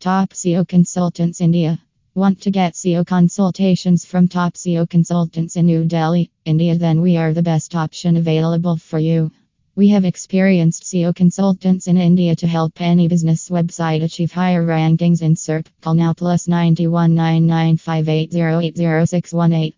Top SEO Consultants India. Want to get SEO consultations from top SEO consultants in New Delhi, India? Then we are the best option available for you. We have experienced SEO consultants in India to help any business website achieve higher rankings in SERP. Call now plus 91 9958080618.